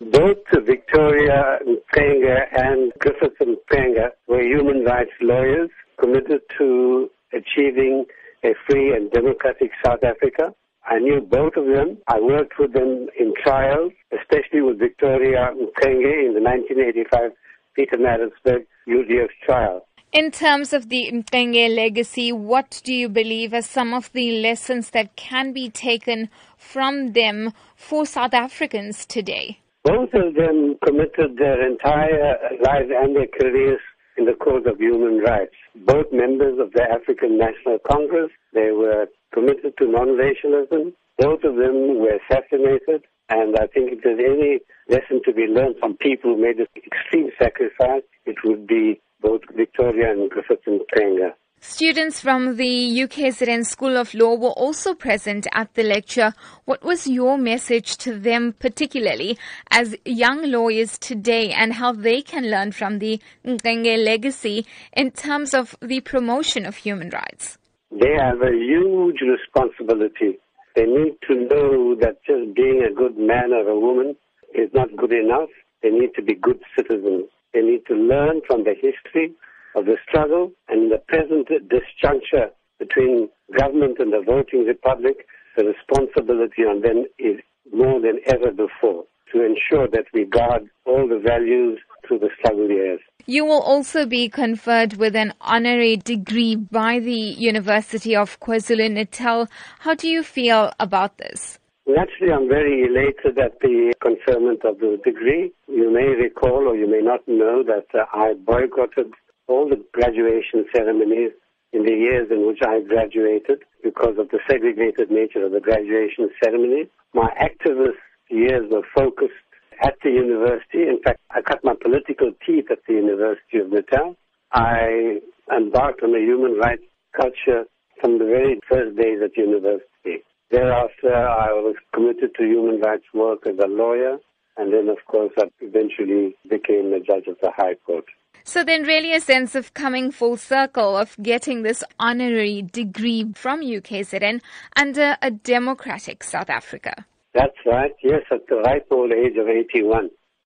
Both Victoria Mxenge and Griffith Mxenge were human rights lawyers committed to achieving a free and democratic South Africa. I knew both of them. I worked with them in trials, especially with Victoria Mxenge in the 1985 Pietermaritzburg UDF trial. In terms of the Mxenge legacy, what do you believe are some of the lessons that can be taken from them for South Africans today? Both of them committed their entire lives and their careers in the cause of human rights. Both members of the African National Congress, they were committed to non-racialism. Both of them were assassinated. And I think if there's any lesson to be learned from people who made this extreme sacrifice, it would be both Victoria and Griffith and Mxenge. Students from the UKZN School of Law were also present at the lecture. What was your message to them, particularly as young lawyers today, and how they can learn from the Mxenge legacy in terms of the promotion of human rights? They have a huge responsibility. They need to know that just being a good man or a woman is not good enough. They need to be good citizens. They need to learn from the history of the struggle and the present disjuncture between government and the voting republic. The responsibility on them is more than ever before to ensure that we guard all the values through the struggle years. You will also be conferred with an honorary degree by the University of KwaZulu-Natal. How do you feel about this? Naturally, I'm very elated at the conferment of the degree. You may recall or you may not know that uh, I boycotted all the graduation ceremonies in the years in which I graduated because of the segregated nature of the graduation ceremony. My activist years were focused at the university. In fact, I cut my political teeth at the University of Natal. I embarked on a human rights culture from the very first days at university. Thereafter, I was committed to human rights work as a lawyer, and then, of course, I eventually became a judge of the High Court. So then really a sense of coming full circle of getting this honorary degree from UKZN under a democratic South Africa. That's right. Yes, at the ripe old age of 81.